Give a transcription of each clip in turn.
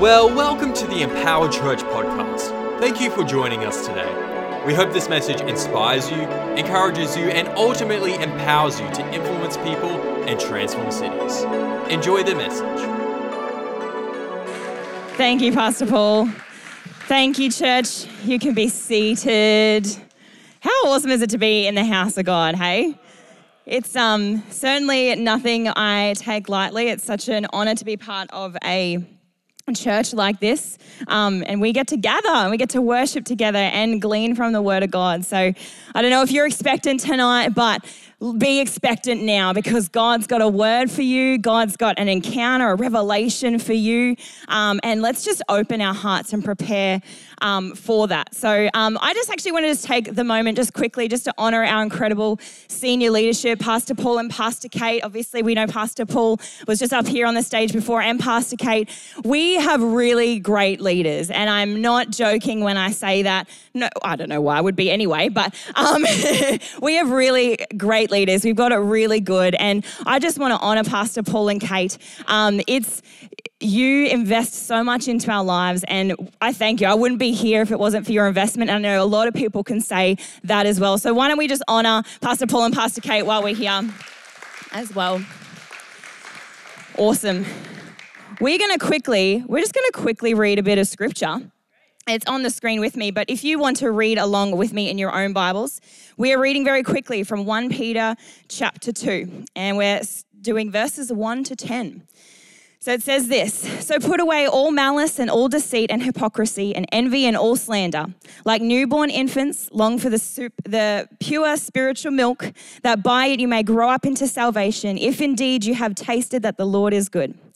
Well, welcome to the Empowered Church podcast. Thank you for joining us today. We hope this message inspires you, encourages you, and ultimately empowers you to influence people and transform cities. Enjoy the message. Thank you, Pastor Paul. Thank you, church. You can be seated. How awesome is it to be in the house of God, hey? It's um, certainly nothing I take lightly. It's such an honor to be part of a church like this. Um, and we get to gather and we get to worship together and glean from the Word of God. So I don't know if you're expectant tonight, but be expectant now because God's got a word for you. God's got an encounter, a revelation for you. Um, and let's just open our hearts and prepare um, for that. So um, I just actually wanted to take the moment just quickly just to honor our incredible senior leadership, Pastor Paul and Pastor Kate. Obviously, we know Pastor Paul was just up here on the stage before, and Pastor Kate. We have really great leaders, and I'm not joking when I say that. No, I don't know why I would be anyway, but um, we have really great leaders. We've got it really good. And I just want to honor Pastor Paul and Kate. Um, it's you invest so much into our lives, and I thank you. I wouldn't be here if it wasn't for your investment. I know a lot of people can say that as well. So why don't we just honor Pastor Paul and Pastor Kate while we're here as well? Awesome. We're going to quickly, we're just going to quickly read a bit of scripture. It's on the screen with me, but if you want to read along with me in your own Bibles, we are reading very quickly from 1 Peter chapter 2, and we're doing verses 1 to 10. So it says this So put away all malice and all deceit and hypocrisy and envy and all slander. Like newborn infants, long for the, soup, the pure spiritual milk, that by it you may grow up into salvation, if indeed you have tasted that the Lord is good.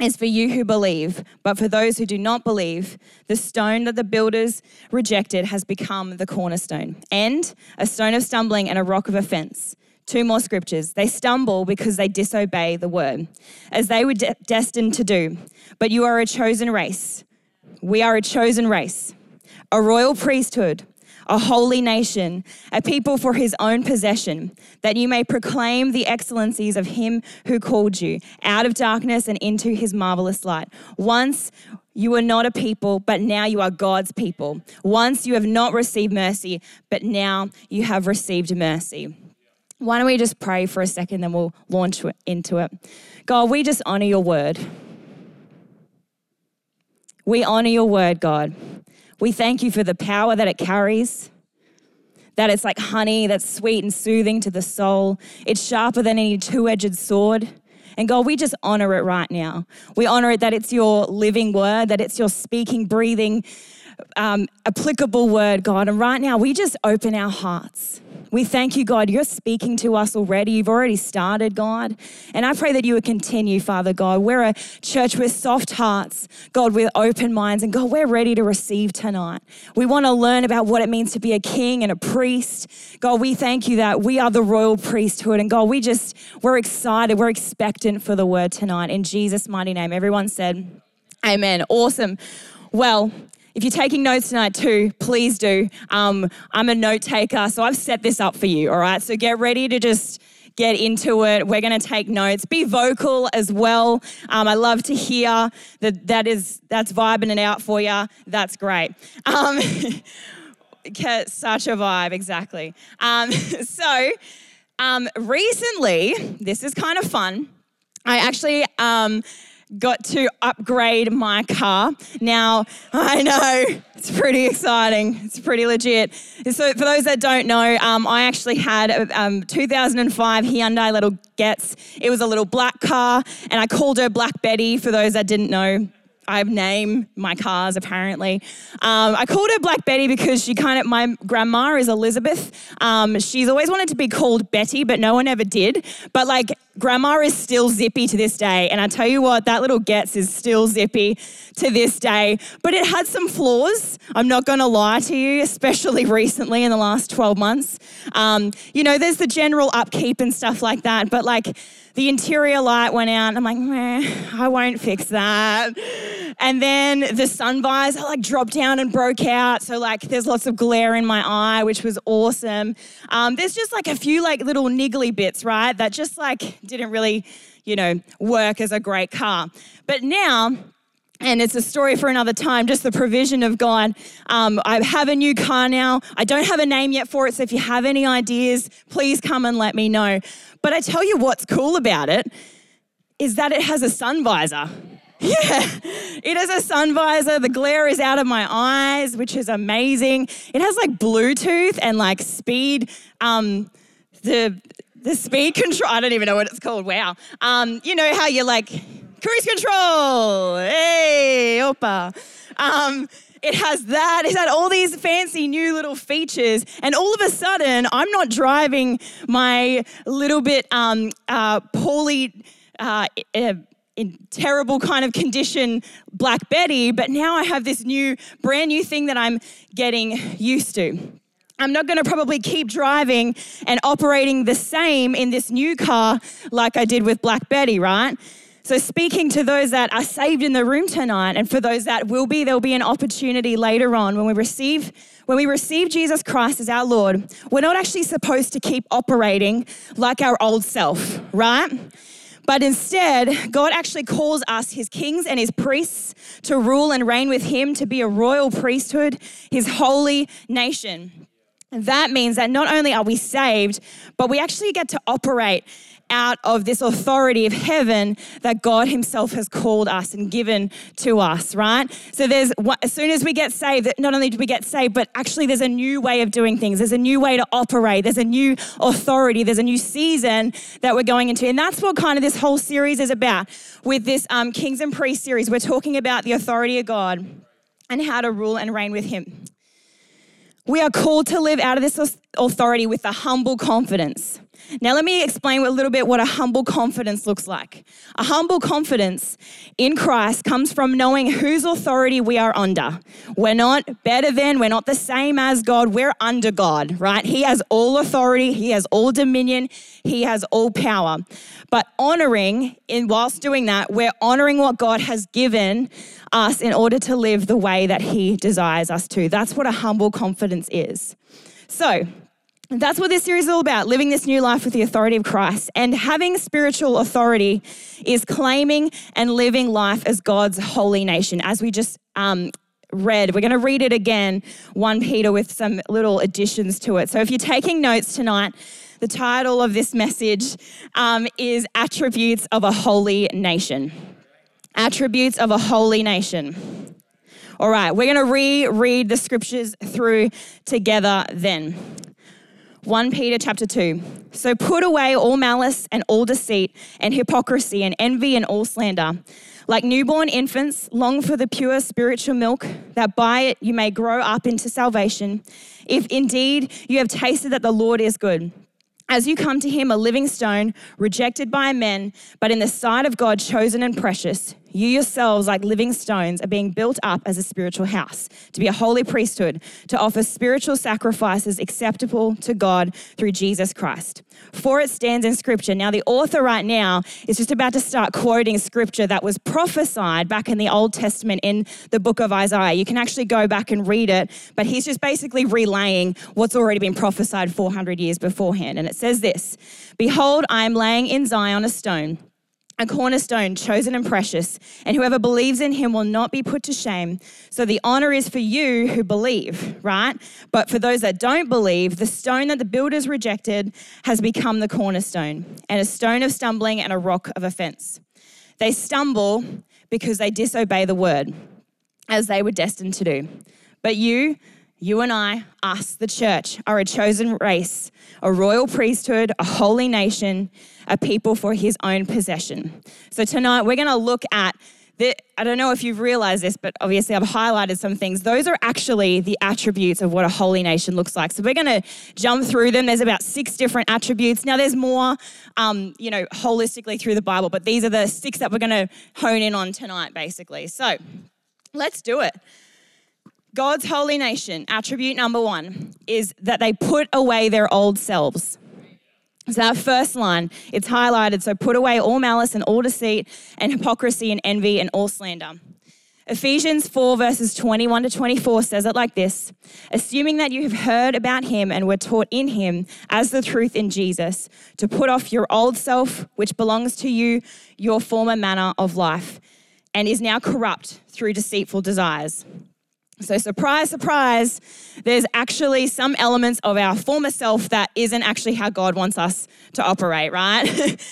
is for you who believe, but for those who do not believe, the stone that the builders rejected has become the cornerstone, and a stone of stumbling and a rock of offense. Two more scriptures. They stumble because they disobey the word, as they were de- destined to do. But you are a chosen race. We are a chosen race, a royal priesthood a holy nation, a people for his own possession, that you may proclaim the excellencies of him who called you out of darkness and into his marvelous light. Once you were not a people, but now you are God's people. Once you have not received mercy, but now you have received mercy. Why don't we just pray for a second, then we'll launch into it. God, we just honor your word. We honor your word, God. We thank you for the power that it carries, that it's like honey that's sweet and soothing to the soul. It's sharper than any two edged sword. And God, we just honor it right now. We honor it that it's your living word, that it's your speaking, breathing, um, applicable word, God. And right now, we just open our hearts. We thank you, God. You're speaking to us already. You've already started, God. And I pray that you would continue, Father God. We're a church with soft hearts, God, with open minds. And God, we're ready to receive tonight. We want to learn about what it means to be a king and a priest. God, we thank you that we are the royal priesthood. And God, we just, we're excited. We're expectant for the word tonight. In Jesus' mighty name. Everyone said, Amen. Awesome. Well, if you're taking notes tonight too, please do. Um, I'm a note taker, so I've set this up for you, all right? So get ready to just get into it. We're going to take notes. Be vocal as well. Um, I love to hear that that is that's vibing it out for you. That's great. Um, such a vibe, exactly. Um, so um, recently, this is kind of fun. I actually um, got to upgrade my car. Now, I know it's pretty exciting. It's pretty legit. So, for those that don't know, um, I actually had a um, 2005 Hyundai Little Getz. It was a little black car, and I called her Black Betty for those that didn't know. I name my cars apparently. Um, I called her Black Betty because she kind of, my grandma is Elizabeth. Um, she's always wanted to be called Betty, but no one ever did. But like grandma is still zippy to this day. And I tell you what, that little Getz is still zippy to this day. But it had some flaws. I'm not going to lie to you, especially recently in the last 12 months. Um, you know, there's the general upkeep and stuff like that. But like the interior light went out. I'm like, meh, I won't fix that. And then the sun visor like dropped down and broke out. So like there's lots of glare in my eye, which was awesome. Um, there's just like a few like little niggly bits, right? That just like didn't really, you know, work as a great car. But now, and it's a story for another time, just the provision of God. Um, I have a new car now. I don't have a name yet for it, so if you have any ideas, please come and let me know. But I tell you what's cool about it is that it has a sun visor. Yeah, it has a sun visor. The glare is out of my eyes, which is amazing. It has like Bluetooth and like speed. Um, the the speed control. I don't even know what it's called. Wow. Um, you know how you're like cruise control. Hey, opa. Um, it has that. It had all these fancy new little features. And all of a sudden, I'm not driving my little bit um, uh, poorly. Uh, uh, in terrible kind of condition Black Betty, but now I have this new, brand new thing that I'm getting used to. I'm not going to probably keep driving and operating the same in this new car like I did with Black Betty, right? So, speaking to those that are saved in the room tonight, and for those that will be, there'll be an opportunity later on when we receive. When we receive Jesus Christ as our Lord, we're not actually supposed to keep operating like our old self, right? But instead, God actually calls us his kings and his priests to rule and reign with him, to be a royal priesthood, his holy nation. That means that not only are we saved, but we actually get to operate out of this authority of heaven that God Himself has called us and given to us, right? So there's as soon as we get saved, not only do we get saved, but actually there's a new way of doing things. There's a new way to operate. There's a new authority. There's a new season that we're going into, and that's what kind of this whole series is about. With this um, Kings and Priests series, we're talking about the authority of God and how to rule and reign with Him. We are called to live out of this authority with a humble confidence. Now, let me explain a little bit what a humble confidence looks like. A humble confidence in Christ comes from knowing whose authority we are under. We're not better than, we're not the same as God, we're under God, right? He has all authority, He has all dominion, He has all power. But honoring, in whilst doing that, we're honoring what God has given us in order to live the way that He desires us to. That's what a humble confidence is. So, that's what this series is all about living this new life with the authority of Christ. And having spiritual authority is claiming and living life as God's holy nation, as we just um, read. We're going to read it again, 1 Peter, with some little additions to it. So if you're taking notes tonight, the title of this message um, is Attributes of a Holy Nation. Attributes of a Holy Nation. All right, we're going to reread the scriptures through together then. 1 Peter chapter 2. So put away all malice and all deceit and hypocrisy and envy and all slander. Like newborn infants, long for the pure spiritual milk, that by it you may grow up into salvation, if indeed you have tasted that the Lord is good. As you come to him, a living stone, rejected by men, but in the sight of God, chosen and precious, you yourselves, like living stones, are being built up as a spiritual house, to be a holy priesthood, to offer spiritual sacrifices acceptable to God through Jesus Christ. For it stands in Scripture. Now, the author right now is just about to start quoting Scripture that was prophesied back in the Old Testament in the book of Isaiah. You can actually go back and read it, but he's just basically relaying what's already been prophesied 400 years beforehand. And it says this Behold, I am laying in Zion a stone a cornerstone chosen and precious, and whoever believes in him will not be put to shame. So the honor is for you who believe, right? But for those that don't believe, the stone that the builders rejected has become the cornerstone, and a stone of stumbling and a rock of offense. They stumble because they disobey the word, as they were destined to do. But you, you and I, us, the church, are a chosen race, a royal priesthood, a holy nation, a people for his own possession. So tonight we're going to look at the, I don't know if you've realized this, but obviously I've highlighted some things. Those are actually the attributes of what a holy nation looks like. So we're going to jump through them. There's about six different attributes. Now there's more, um, you know, holistically through the Bible, but these are the six that we're going to hone in on tonight, basically. So let's do it. God's holy nation, attribute number one, is that they put away their old selves. So that first line, it's highlighted. So put away all malice and all deceit and hypocrisy and envy and all slander. Ephesians 4, verses 21 to 24 says it like this Assuming that you have heard about him and were taught in him as the truth in Jesus, to put off your old self, which belongs to you, your former manner of life, and is now corrupt through deceitful desires. So, surprise, surprise, there's actually some elements of our former self that isn't actually how God wants us to operate, right?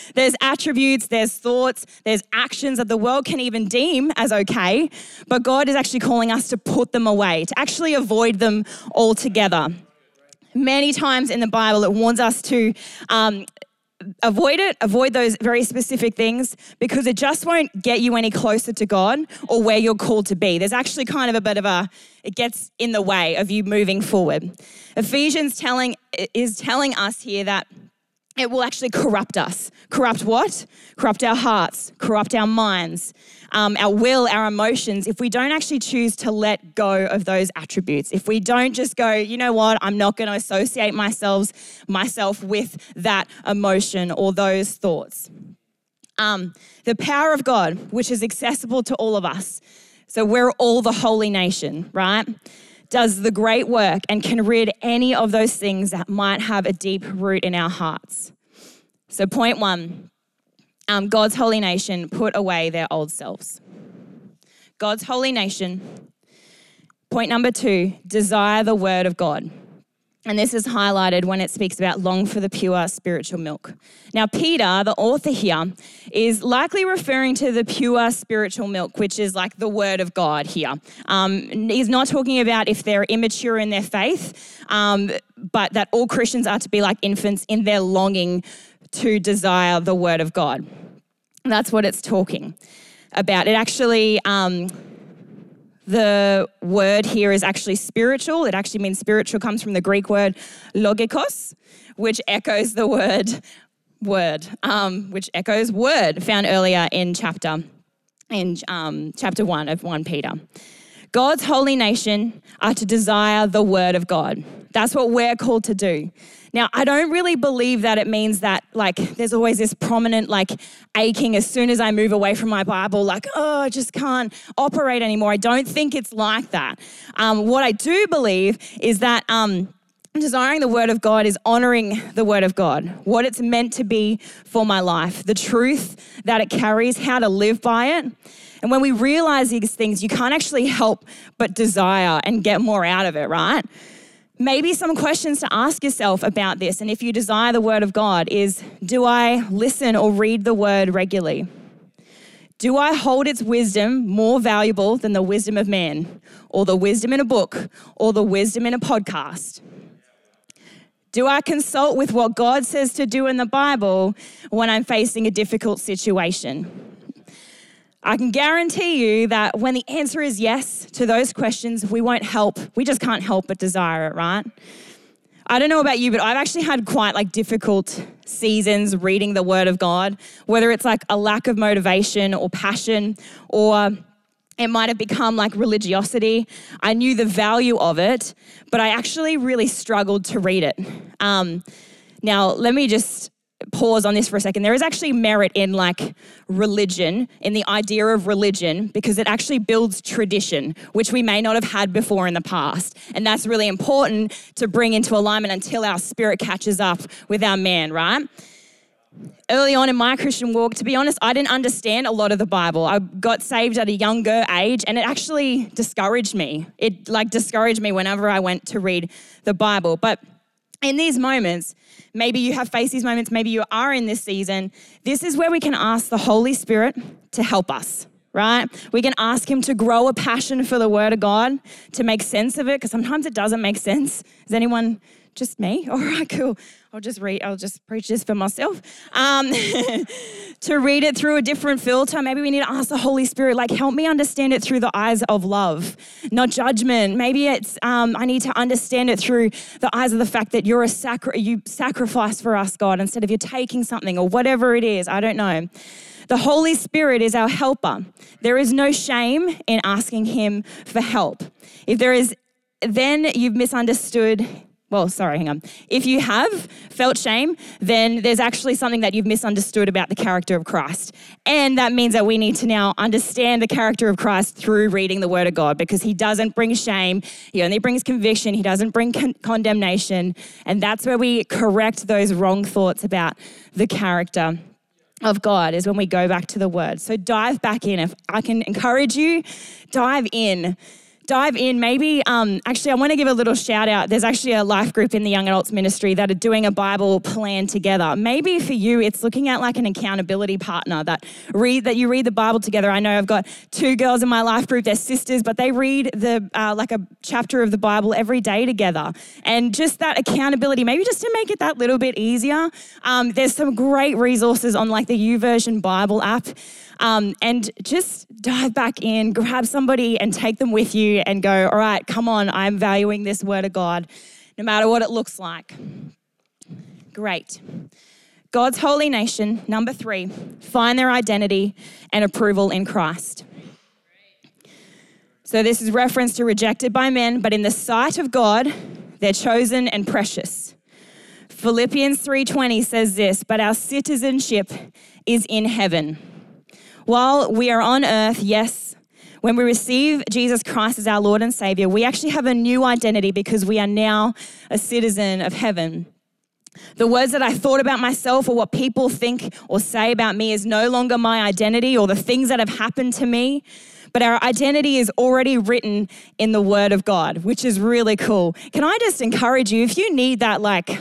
there's attributes, there's thoughts, there's actions that the world can even deem as okay, but God is actually calling us to put them away, to actually avoid them altogether. Many times in the Bible, it warns us to um, avoid it, avoid those very specific things because it just won't get you any closer to God or where you're called to be. There's actually kind of a bit of a, it gets in the way of you moving forward. Ephesians telling is telling us here that it will actually corrupt us. Corrupt what? Corrupt our hearts, corrupt our minds, um, our will, our emotions, if we don't actually choose to let go of those attributes. If we don't just go, you know what, I'm not going to associate myself, myself with that emotion or those thoughts. Um, the power of God, which is accessible to all of us. So we're all the holy nation, right? Does the great work and can rid any of those things that might have a deep root in our hearts. So, point one um, God's holy nation put away their old selves. God's holy nation. Point number two desire the word of God. And this is highlighted when it speaks about long for the pure spiritual milk. Now, Peter, the author here, is likely referring to the pure spiritual milk, which is like the word of God here. Um, he's not talking about if they're immature in their faith, um, but that all Christians are to be like infants in their longing to desire the word of God. That's what it's talking about. It actually. Um, the word here is actually spiritual. It actually means spiritual, comes from the Greek word logikos, which echoes the word word, um, which echoes word found earlier in chapter in um, chapter one of 1 Peter. God's holy nation are to desire the word of God. That's what we're called to do. Now, I don't really believe that it means that, like, there's always this prominent, like, aching as soon as I move away from my Bible, like, oh, I just can't operate anymore. I don't think it's like that. Um, what I do believe is that. Um, Desiring the word of God is honoring the word of God, what it's meant to be for my life, the truth that it carries, how to live by it. And when we realize these things, you can't actually help but desire and get more out of it, right? Maybe some questions to ask yourself about this, and if you desire the Word of God, is do I listen or read the Word regularly? Do I hold its wisdom more valuable than the wisdom of man, or the wisdom in a book, or the wisdom in a podcast? Do I consult with what God says to do in the Bible when I'm facing a difficult situation? I can guarantee you that when the answer is yes to those questions, we won't help. We just can't help but desire it, right? I don't know about you, but I've actually had quite like difficult seasons reading the Word of God, whether it's like a lack of motivation or passion, or it might have become like religiosity. I knew the value of it, but I actually really struggled to read it. Um, now, let me just pause on this for a second. There is actually merit in like religion, in the idea of religion, because it actually builds tradition, which we may not have had before in the past. And that's really important to bring into alignment until our spirit catches up with our man, right? Early on in my Christian walk, to be honest, I didn't understand a lot of the Bible. I got saved at a younger age and it actually discouraged me. It like discouraged me whenever I went to read the Bible. But in these moments, maybe you have faced these moments, maybe you are in this season, this is where we can ask the Holy Spirit to help us, right? We can ask Him to grow a passion for the Word of God, to make sense of it, because sometimes it doesn't make sense. Is anyone just me? All right, cool. I'll just read, I'll just preach this for myself. Um, to read it through a different filter, maybe we need to ask the Holy Spirit, like, help me understand it through the eyes of love, not judgment. Maybe it's, um, I need to understand it through the eyes of the fact that you're a sacri- you sacrifice for us, God, instead of you're taking something or whatever it is. I don't know. The Holy Spirit is our helper. There is no shame in asking Him for help. If there is, then you've misunderstood well, sorry, hang on. If you have felt shame, then there's actually something that you've misunderstood about the character of Christ. And that means that we need to now understand the character of Christ through reading the Word of God because He doesn't bring shame, He only brings conviction, He doesn't bring con- condemnation. And that's where we correct those wrong thoughts about the character of God is when we go back to the word. So dive back in. If I can encourage you, dive in dive in, maybe um, actually, I want to give a little shout out. There's actually a life group in the Young Adults Ministry that are doing a Bible plan together. Maybe for you, it's looking at like an accountability partner that read that you read the Bible together. I know I've got two girls in my life group. They're sisters, but they read the uh, like a chapter of the Bible every day together, and just that accountability. Maybe just to make it that little bit easier. Um, there's some great resources on like the YouVersion Bible app. Um, and just dive back in, grab somebody and take them with you and go, all right, come on, I'm valuing this word of God, no matter what it looks like. Great. God's holy nation, number three, find their identity and approval in Christ. So this is reference to rejected by men, but in the sight of God, they're chosen and precious. Philippians 3:20 says this, but our citizenship is in heaven while we are on earth, yes, when we receive Jesus Christ as our Lord and Savior, we actually have a new identity because we are now a citizen of heaven. The words that I thought about myself or what people think or say about me is no longer my identity or the things that have happened to me, but our identity is already written in the Word of God, which is really cool. Can I just encourage you, if you need that, like,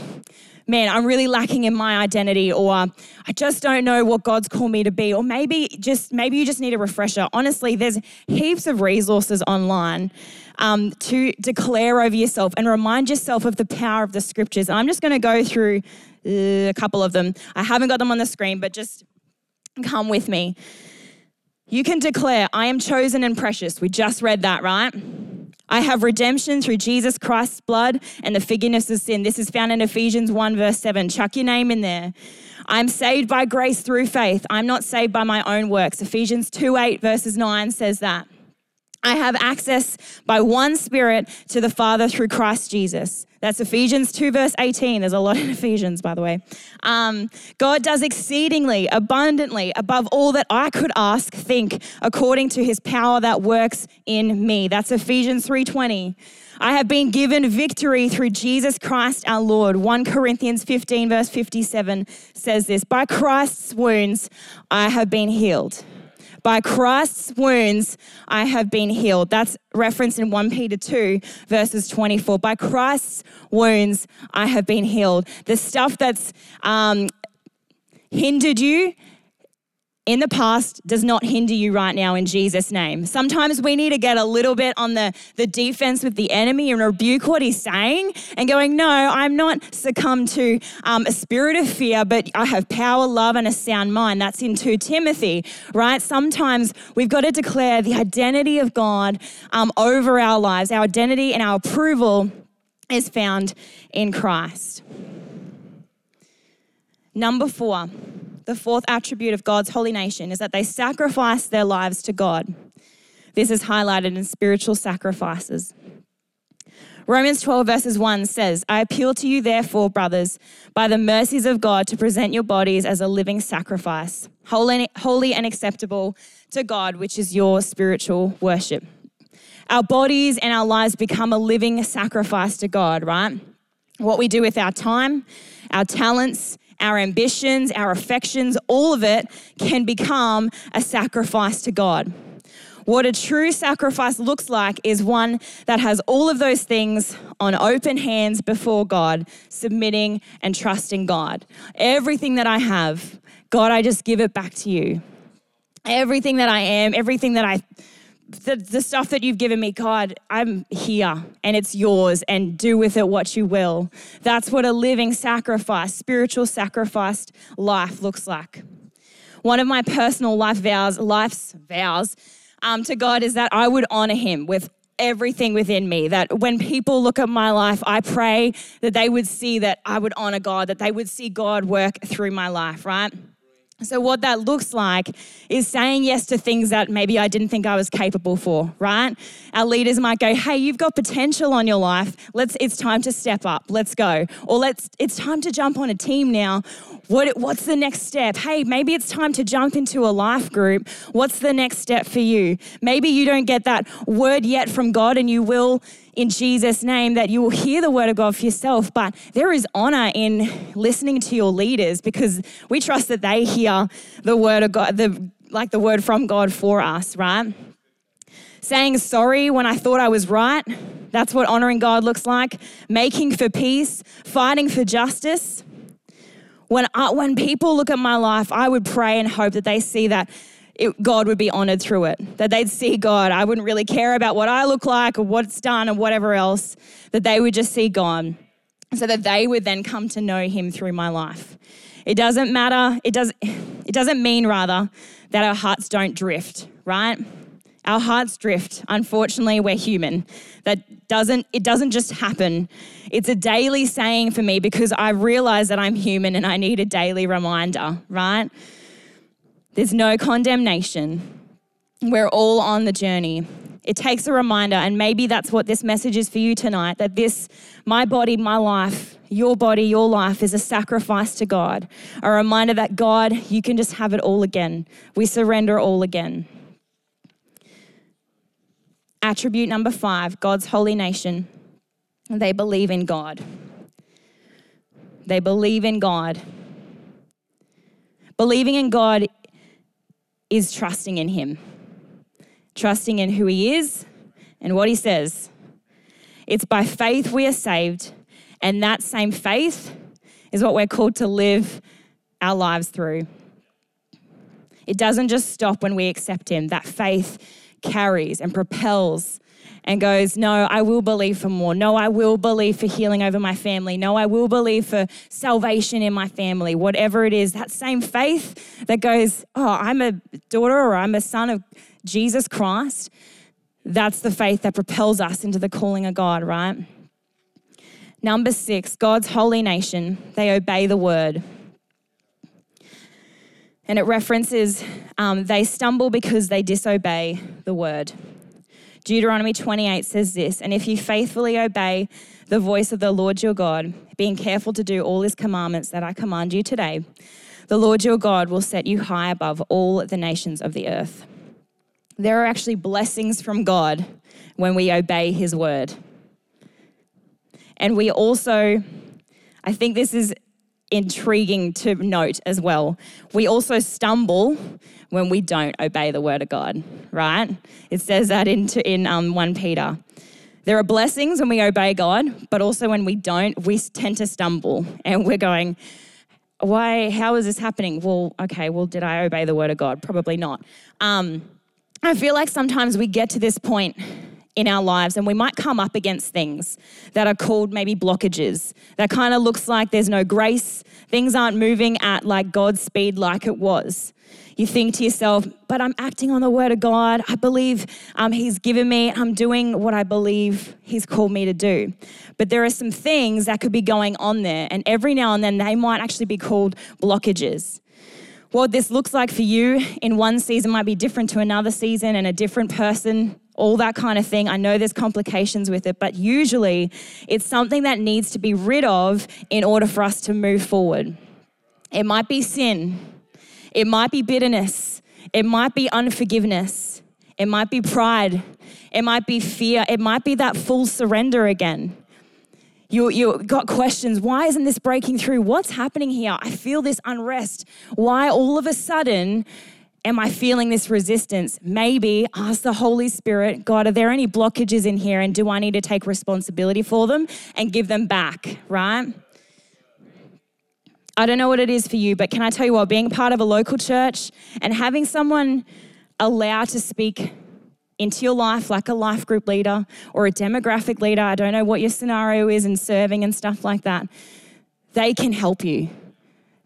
man, I'm really lacking in my identity, or I just don't know what God's called me to be, or maybe just maybe you just need a refresher. Honestly, there's heaps of resources online um, to declare over yourself and remind yourself of the power of the scriptures. And I'm just going to go through uh, a couple of them. I haven't got them on the screen, but just come with me. You can declare, I am chosen and precious. We just read that, right? I have redemption through Jesus Christ's blood and the forgiveness of sin. This is found in Ephesians 1, verse 7. Chuck your name in there. I'm saved by grace through faith. I'm not saved by my own works. Ephesians 2, 8, verses 9 says that. I have access by one Spirit to the Father through Christ Jesus. That's Ephesians 2, verse 18. There's a lot in Ephesians, by the way. Um, God does exceedingly, abundantly, above all that I could ask, think, according to his power that works in me. That's Ephesians 3.20. I have been given victory through Jesus Christ our Lord. 1 Corinthians 15, verse 57 says this By Christ's wounds, I have been healed. By Christ's wounds, I have been healed. That's referenced in 1 Peter 2, verses 24. By Christ's wounds, I have been healed. The stuff that's um, hindered you in the past does not hinder you right now in Jesus' name. Sometimes we need to get a little bit on the, the defense with the enemy and rebuke what he's saying and going, No, I'm not succumbed to um, a spirit of fear, but I have power, love, and a sound mind. That's in 2 Timothy, right? Sometimes we've got to declare the identity of God um, over our lives. Our identity and our approval is found in Christ. Number four the fourth attribute of God's holy nation is that they sacrifice their lives to God. This is highlighted in spiritual sacrifices. Romans 12, verses 1 says, I appeal to you, therefore, brothers, by the mercies of God, to present your bodies as a living sacrifice, holy, holy and acceptable to God, which is your spiritual worship. Our bodies and our lives become a living sacrifice to God, right? What we do with our time, our talents, our ambitions, our affections, all of it can become a sacrifice to God. What a true sacrifice looks like is one that has all of those things on open hands before God, submitting and trusting God. Everything that I have, God, I just give it back to you. Everything that I am, everything that I the, the stuff that you've given me, God, I'm here and it's yours and do with it what you will. That's what a living sacrifice, spiritual sacrificed life looks like. One of my personal life vows, life's vows um, to God is that I would honor him with everything within me. That when people look at my life, I pray that they would see that I would honor God, that they would see God work through my life, right? So, what that looks like is saying yes to things that maybe I didn't think I was capable for, right? Our leaders might go, Hey, you've got potential on your life. Let's, it's time to step up. Let's go. Or let's, it's time to jump on a team now. What, what's the next step? Hey, maybe it's time to jump into a life group. What's the next step for you? Maybe you don't get that word yet from God and you will in Jesus' name that you will hear the word of God for yourself. But there is honor in listening to your leaders because we trust that they hear the word of God, the, like the word from God for us, right? Saying sorry when I thought I was right. That's what honoring God looks like. Making for peace, fighting for justice. When, I, when people look at my life, I would pray and hope that they see that it, God would be honored through it, that they'd see God. I wouldn't really care about what I look like or what's done or whatever else, that they would just see God so that they would then come to know Him through my life. It doesn't matter, it, does, it doesn't mean rather that our hearts don't drift, right? Our hearts drift. Unfortunately, we're human. That doesn't it doesn't just happen. It's a daily saying for me because I realize that I'm human and I need a daily reminder, right? There's no condemnation. We're all on the journey. It takes a reminder, and maybe that's what this message is for you tonight that this, my body, my life, your body, your life is a sacrifice to God. A reminder that God, you can just have it all again. We surrender all again. Attribute number five God's holy nation. They believe in God. They believe in God. Believing in God is trusting in Him, trusting in who He is and what He says. It's by faith we are saved, and that same faith is what we're called to live our lives through. It doesn't just stop when we accept Him, that faith carries and propels and goes, No, I will believe for more. No, I will believe for healing over my family. No, I will believe for salvation in my family. Whatever it is, that same faith that goes, Oh, I'm a daughter or I'm a son of Jesus Christ. That's the faith that propels us into the calling of God, right? Number six, God's holy nation, they obey the word. And it references um, they stumble because they disobey the word. Deuteronomy 28 says this And if you faithfully obey the voice of the Lord your God, being careful to do all his commandments that I command you today, the Lord your God will set you high above all the nations of the earth. There are actually blessings from God when we obey his word. And we also, I think this is intriguing to note as well. We also stumble when we don't obey the word of God, right? It says that in, in um, 1 Peter. There are blessings when we obey God, but also when we don't, we tend to stumble and we're going, why, how is this happening? Well, okay, well, did I obey the word of God? Probably not. Um, I feel like sometimes we get to this point in our lives and we might come up against things that are called maybe blockages that kind of looks like there's no grace. Things aren't moving at like god's speed like it was. You think to yourself but i'm acting on the word of god. I believe um, he's given me i'm doing what i believe he's called me to do. But there are some things that could be going on there and every now and then they might actually be called blockages. What this looks like for you in one season might be different to another season and a different person all that kind of thing. I know there's complications with it, but usually it's something that needs to be rid of in order for us to move forward. It might be sin, it might be bitterness, it might be unforgiveness, it might be pride, it might be fear, it might be that full surrender again. You, you got questions. Why isn't this breaking through? What's happening here? I feel this unrest. Why all of a sudden Am I feeling this resistance? Maybe ask the Holy Spirit, God, are there any blockages in here? And do I need to take responsibility for them and give them back, right? I don't know what it is for you, but can I tell you what? Being part of a local church and having someone allow to speak into your life, like a life group leader or a demographic leader, I don't know what your scenario is in serving and stuff like that, they can help you.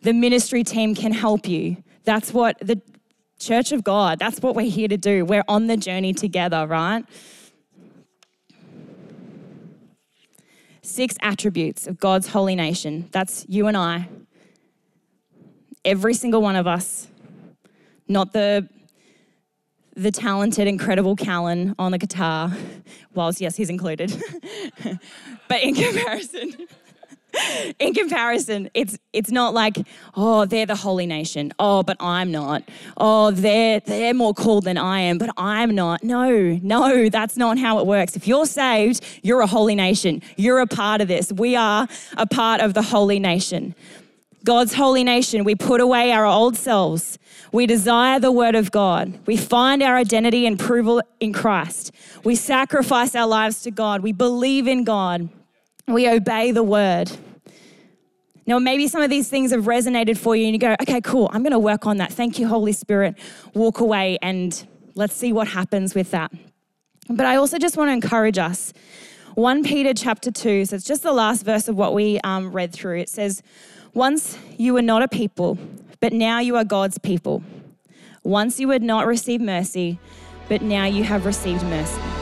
The ministry team can help you. That's what the Church of God, that's what we're here to do. We're on the journey together, right? Six attributes of God's holy nation. That's you and I. Every single one of us. Not the the talented, incredible Callan on the guitar, whilst yes, he's included. but in comparison, in comparison, it's it's not like, oh, they're the holy nation. Oh, but I'm not. Oh, they're they're more called than I am, but I'm not. No, no, that's not how it works. If you're saved, you're a holy nation. You're a part of this. We are a part of the holy nation. God's holy nation, we put away our old selves. We desire the word of God. We find our identity and approval in Christ. We sacrifice our lives to God. We believe in God. We obey the word. Now, maybe some of these things have resonated for you and you go, okay, cool, I'm going to work on that. Thank you, Holy Spirit. Walk away and let's see what happens with that. But I also just want to encourage us. 1 Peter chapter 2, so it's just the last verse of what we um, read through. It says, Once you were not a people, but now you are God's people. Once you had not received mercy, but now you have received mercy.